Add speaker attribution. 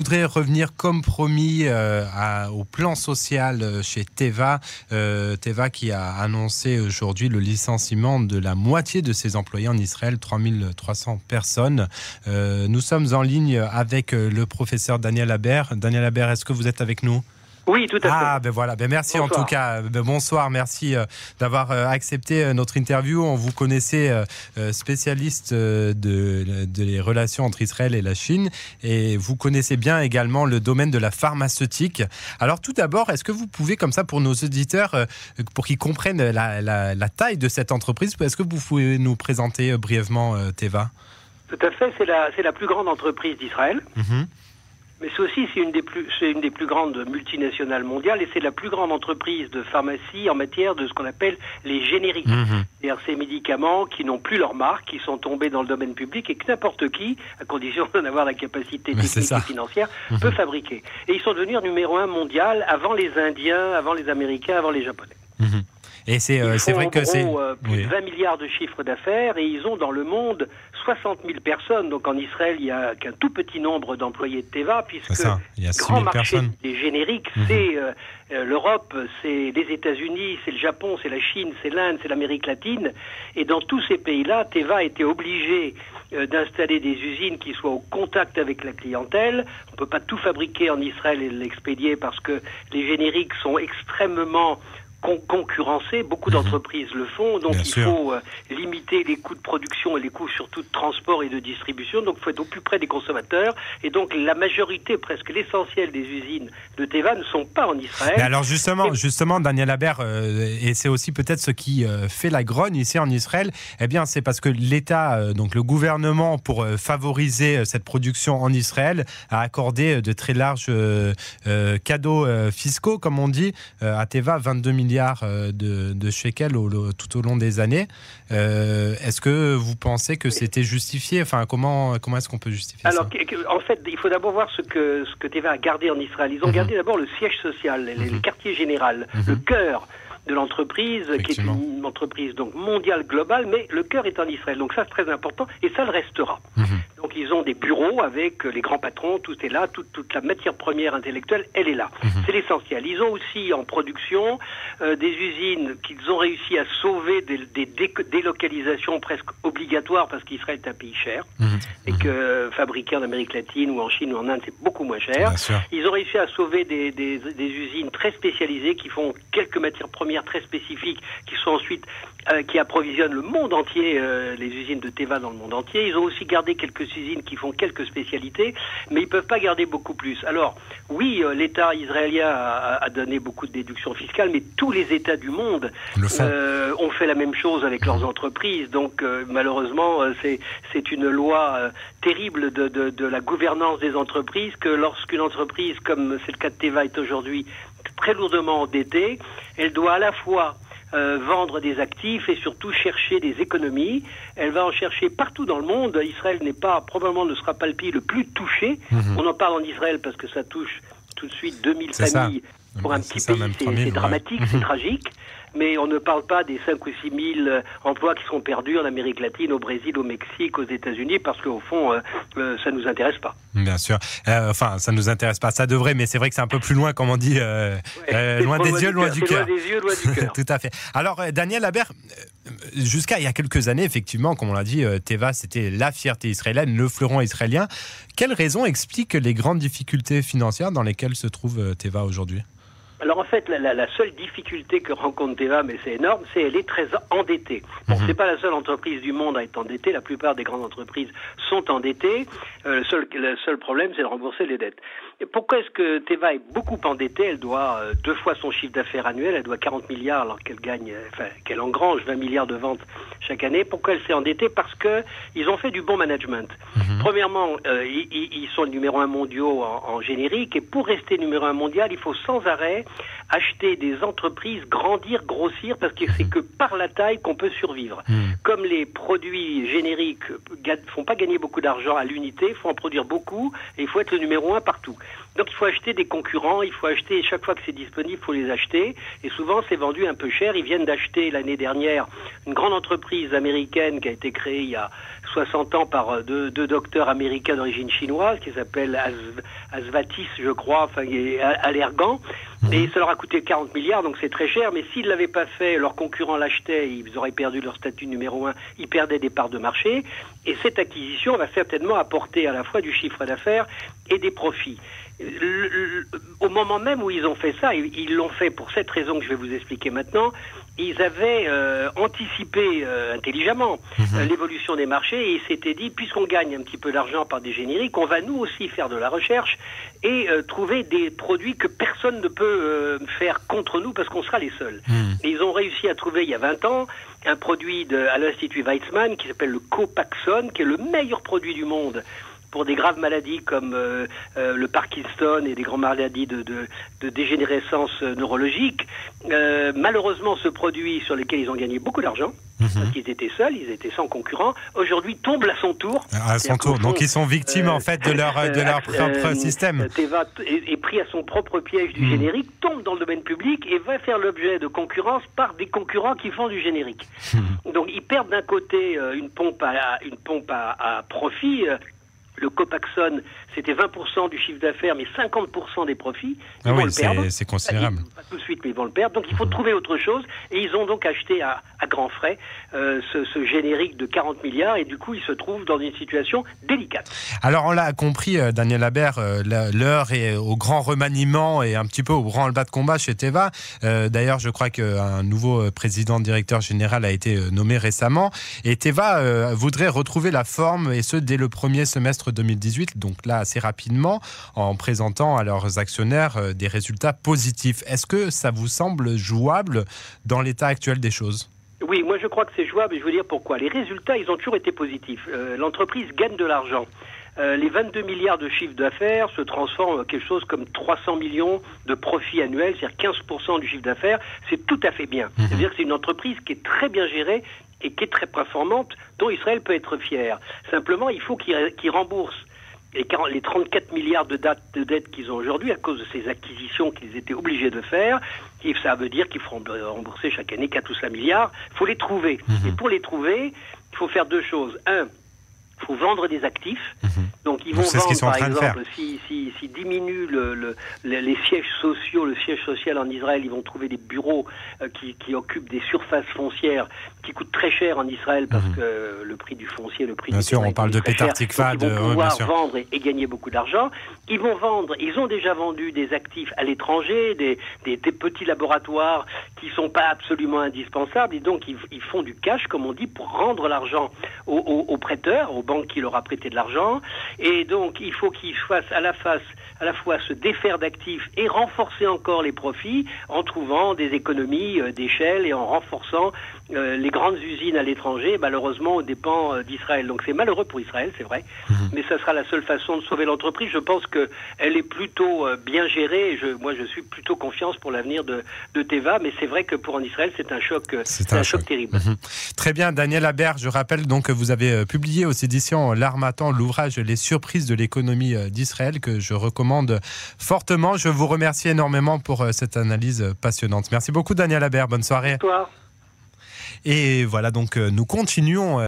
Speaker 1: Je voudrais revenir comme promis euh, au plan social euh, chez Teva. Euh, Teva qui a annoncé aujourd'hui le licenciement de la moitié de ses employés en Israël, 3300 personnes. nous sommes en ligne avec le professeur Daniel Aber. Daniel Aber, est-ce que vous êtes avec nous?
Speaker 2: Oui, tout à fait.
Speaker 1: Ah, ben voilà. Ben merci en tout cas. Ben bonsoir. Merci euh, d'avoir euh, accepté euh, notre interview. On vous connaissait spécialiste de, des relations entre Israël et la Chine et vous connaissez bien également le domaine de la pharmaceutique. Alors tout d'abord, est-ce que vous pouvez, comme ça, pour nos auditeurs, pour qu'ils comprennent la, taille de cette entreprise, est-ce que vous pouvez nous présenter brièvement Teva?
Speaker 2: Tout à fait. C'est la, la plus grande entreprise d'Israël. Mm-hmm. Mais c'est aussi c'est une des plus c'est une des plus grandes multinationales mondiales et c'est la plus grande entreprise de pharmacie en matière de ce qu'on appelle les génériques, mhm. c'est-à-dire ces médicaments qui n'ont plus leur marque, qui sont tombés dans le domaine public et que n'importe qui, à condition d'en avoir la capacité technique et financière, mhm. peut fabriquer. Et ils sont devenus numéro un mondial avant les Indiens, avant les Américains, avant les Japonais.
Speaker 1: Mhm. Et c'est euh, vrai que c'est
Speaker 2: euh, plus de 20 milliards de chiffres d'affaires et ils ont dans le monde 60 000 personnes. Donc en Israël, il n'y a qu'un tout petit nombre d'employés de Teva puisque le grand marché des génériques, mhm. c'est euh, l'Europe, c'est les États-Unis, c'est le Japon, c'est la Chine, c'est l'Inde, c'est l'Amérique latine. Et dans tous ces pays-là, Teva a été obligé d'installer des usines qui soient au contact avec la clientèle. On ne peut pas tout fabriquer en Israël et l'expédier parce que les génériques sont extrêmement concurrencer. Beaucoup mhm. d'entreprises le font, donc il faut euh, limiter les coûts de production et les coûts surtout de transport et de distribution. Donc il faut être au plus près des consommateurs. Et donc la majorité, presque l'essentiel des usines de Teva ne sont pas en Israël.
Speaker 1: Mais alors justement, justement, Daniel Habert, euh, et c'est aussi peut-être ce qui euh, fait la grogne ici en Israël. Eh bien, c'est parce que l'État, donc le gouvernement, pour favoriser cette production en Israël, a accordé de très larges cadeaux fiscaux, comme on dit, à Teva, 22 millions milliards euh, de, de shekels tout au long des années. Euh, est-ce que vous pensez que c'était justifié? Enfin, comment, comment est-ce qu'on peut justifier
Speaker 2: Alors, ça en fait, il faut d'abord voir ce que, ce que TVA a gardé en Israël. Ils ont mhm. gardé d'abord le siège social, le mhm. quartier général, le mhm. cœur de l'entreprise, qui est une entreprise donc mondiale globale, mais le cœur est en Israël. Donc ça c'est très important et ça le restera. Donc ils ont des bureaux avec les grands patrons, tout est là, toute, toute la matière première intellectuelle, elle est là. Mhm. C'est l'essentiel. Ils ont aussi en production euh, des usines qu'ils ont réussi à sauver des, des délocalisations presque obligatoires parce qu'Israël est un pays cher mhm. et que euh, fabriquer en Amérique latine ou en Chine ou en Inde c'est beaucoup moins cher. Ils ont réussi à sauver des, des, des usines très spécialisées qui font quelques matières premières très spécifiques qui sont ensuite euh, qui approvisionnent le monde entier, les usines de Teva dans le monde entier. Ils ont aussi gardé quelques usines qui font quelques spécialités, mais ils peuvent pas garder beaucoup plus. Alors, oui, euh, l'État israélien a, donné beaucoup de déductions fiscales, mais tous les États du monde euh, ont fait la même chose avec leurs entreprises. Donc, euh, malheureusement, c'est c'est une loi terrible de, de, de la gouvernance des entreprises que lorsqu'une entreprise, comme c'est le cas de Teva, est aujourd'hui très lourdement endettée, elle doit à la fois euh, vendre des actifs et surtout chercher des économies. Elle va en chercher partout dans le monde. Israël n'est pas, probablement ne sera pas le pays le plus touché. Mhm. On en parle en Israël parce que ça touche tout de suite 2000 familles. Pour un petit pays, c'est dramatique, c'est mhm. tragique mais on ne parle pas des 5 ou 6 000 euh, emplois qui sont perdus en Amérique latine, au Brésil, au Mexique, aux États-Unis, parce qu'au fond, euh, euh, ça ne nous intéresse pas.
Speaker 1: Bien sûr. enfin, ça ne nous intéresse pas. Ça devrait, mais c'est vrai que c'est un peu plus loin, comme on dit, loin, des yeux, loin du cœur.
Speaker 2: Loin des yeux, loin du cœur.
Speaker 1: Tout à fait. Alors, Daniel Habert, jusqu'à il y a quelques années, effectivement, comme on l'a dit, Teva, c'était la fierté israélienne, le fleuron israélien. Quelles raisons expliquent les grandes difficultés financières dans lesquelles se trouve Teva aujourd'hui?
Speaker 2: Alors en fait, la, la, seule difficulté que rencontre Teva, mais c'est énorme, c'est elle est très endettée. Bon, mhm. c'est pas la seule entreprise du monde à être endettée. La plupart des grandes entreprises sont endettées. Euh, le, seul, le seul problème, c'est de rembourser les dettes. Pourquoi est-ce que Teva est beaucoup endettée Elle doit euh, deux fois son chiffre d'affaires annuel. Elle doit 40 milliards alors qu'elle gagne, euh, enfin qu'elle engrange 20 milliards de ventes chaque année. Pourquoi elle s'est endettée? Parce que ils ont fait du bon management. Mhm. Premièrement, euh, ils, ils, sont le numéro un mondiaux en, en générique et pour rester numéro un mondial, il faut sans arrêt acheter des entreprises, grandir, grossir, parce que c'est que par la taille qu'on peut survivre. Hmm. Comme les produits génériques font pas gagner beaucoup d'argent à l'unité, il faut en produire beaucoup et il faut être le numéro un partout. Donc il faut acheter des concurrents, il faut acheter chaque fois que c'est disponible, il faut les acheter. Et souvent c'est vendu un peu cher. Ils viennent d'acheter l'année dernière une grande entreprise américaine qui a été créée il y a 60 ans par deux, docteurs américains d'origine chinoise qui s'appellent Asvatis, je crois, enfin, et Allergan. Mhm. Et ça leur a coûté 40 milliards, donc c'est très cher. Mais s'ils ne l'avaient pas fait, leurs concurrents l'achetaient, ils auraient perdu leur statut numéro un, ils perdaient des parts de marché. Et cette acquisition va certainement apporter à la fois du chiffre d'affaires et des profits au moment même où ils ont fait ça, ils l'ont fait pour cette raison que je vais vous expliquer maintenant, ils avaient euh, anticipé euh, intelligemment mhm. euh, l'évolution des marchés et ils s'étaient dit, puisqu'on gagne un petit peu d'argent par des génériques, on va nous aussi faire de la recherche et trouver des produits que personne ne peut faire contre nous parce qu'on sera les seuls. Mhm. Et ils ont réussi à trouver il y a 20 ans un produit de, à l'Institut Weizmann qui s'appelle le Copaxone, qui est le meilleur produit du monde pour des graves maladies comme euh, euh, le Parkinson et des grandes maladies de, de, dégénérescence euh, neurologique. malheureusement, ce produit sur lequel ils ont gagné beaucoup d'argent, mhm. parce qu'ils étaient seuls, ils étaient sans concurrent, aujourd'hui tombe à son tour.
Speaker 1: À son tour. Donc ils sont victimes en fait de leur, de leur propre système.
Speaker 2: Teva est, pris à son propre piège du mhm. générique, tombe dans le domaine public et va faire l'objet de concurrence par des concurrents qui font du générique. Mhm. Donc ils perdent d'un côté une pompe à, une pompe à, à profit le Copaxone, c'était 20% du chiffre d'affaires, mais 50% des profits.
Speaker 1: ah oui, c'est considérable.
Speaker 2: Pas tout de suite, mais ils vont le perdre. Donc il faut mhm. trouver autre chose. Et ils ont donc acheté à, grands frais euh, ce, générique de 40 milliards. Et du coup, ils se trouvent dans une situation délicate.
Speaker 1: Alors on l'a compris, euh, Daniel Habert, euh, l'heure est au grand remaniement et un petit peu au grand bas de combat chez Teva. D'ailleurs, je crois qu'un nouveau président directeur général a été nommé récemment. Et Teva voudrait retrouver la forme, et ce, dès le premier semestre 2018. Donc là, assez rapidement en présentant à leurs actionnaires euh, des résultats positifs. Est-ce que ça vous semble jouable dans l'état actuel des choses?
Speaker 2: Oui, moi je crois que c'est jouable et je veux dire pourquoi. Les résultats, ils ont toujours été positifs. Euh, l'entreprise gagne de l'argent. Euh, les 22 milliards de chiffre d'affaires se transforment en quelque chose comme 300 millions de profits annuels, c'est-à-dire 15% du chiffre d'affaires. C'est tout à fait bien. Mhm. C'est-à-dire que c'est une entreprise qui est très bien gérée et qui est très performante, dont Israël peut être fier. Simplement, il faut qu'il rembourse les, 34 milliards de, de dettes qu'ils ont aujourd'hui à cause de ces acquisitions qu'ils étaient obligés de faire, ça veut dire qu'il faut rembourser chaque année 4 ou 5 milliards, il faut les trouver. Mhm. Et pour les trouver, il faut faire deux choses. Un, il faut vendre des actifs. Mhm. Donc ils vont vendre, par exemple, s'ils si, si, diminuent le, les sièges sociaux, le siège social en Israël, ils vont trouver des bureaux euh, qui, qui, occupent des surfaces foncières qui coûtent très cher en Israël parce mhm. que le prix du foncier, le prix
Speaker 1: bien sûr, on parle de Petar Tikva,
Speaker 2: ils vont pouvoir vendre et, gagner beaucoup d'argent. Ils vont vendre, ils ont déjà vendu des actifs à l'étranger, des, des, petits laboratoires qui sont pas absolument indispensables et donc ils, ils font du cash, comme on dit, pour rendre l'argent aux, aux prêteurs, aux banque qui leur a prêté de l'argent. Et donc, il faut qu'ils fassent à la face à la fois se défaire d'actifs et renforcer encore les profits en trouvant des économies euh, d'échelle et en renforçant euh, les grandes usines à l'étranger, malheureusement aux dépens euh, d'Israël. Donc c'est malheureux pour Israël, c'est vrai, mhm. mais ça sera la seule façon de sauver l'entreprise. Je pense qu'elle est plutôt bien gérée. je, moi, je suis plutôt confiance pour l'avenir de, de, Teva, mais c'est vrai que pour en Israël, c'est un choc, c'est un, choc, terrible. Mhm.
Speaker 1: Très bien, Daniel Habert, je rappelle donc que vous avez publié aux éditions L'Armatan l'ouvrage Les surprises de l'économie d'Israël que je recommande fortement. Je vous remercie énormément pour euh, cette analyse passionnante. Merci beaucoup Daniel Habert, bonne soirée.
Speaker 2: Bonsoir.
Speaker 1: Et voilà, donc euh, nous continuons. Euh,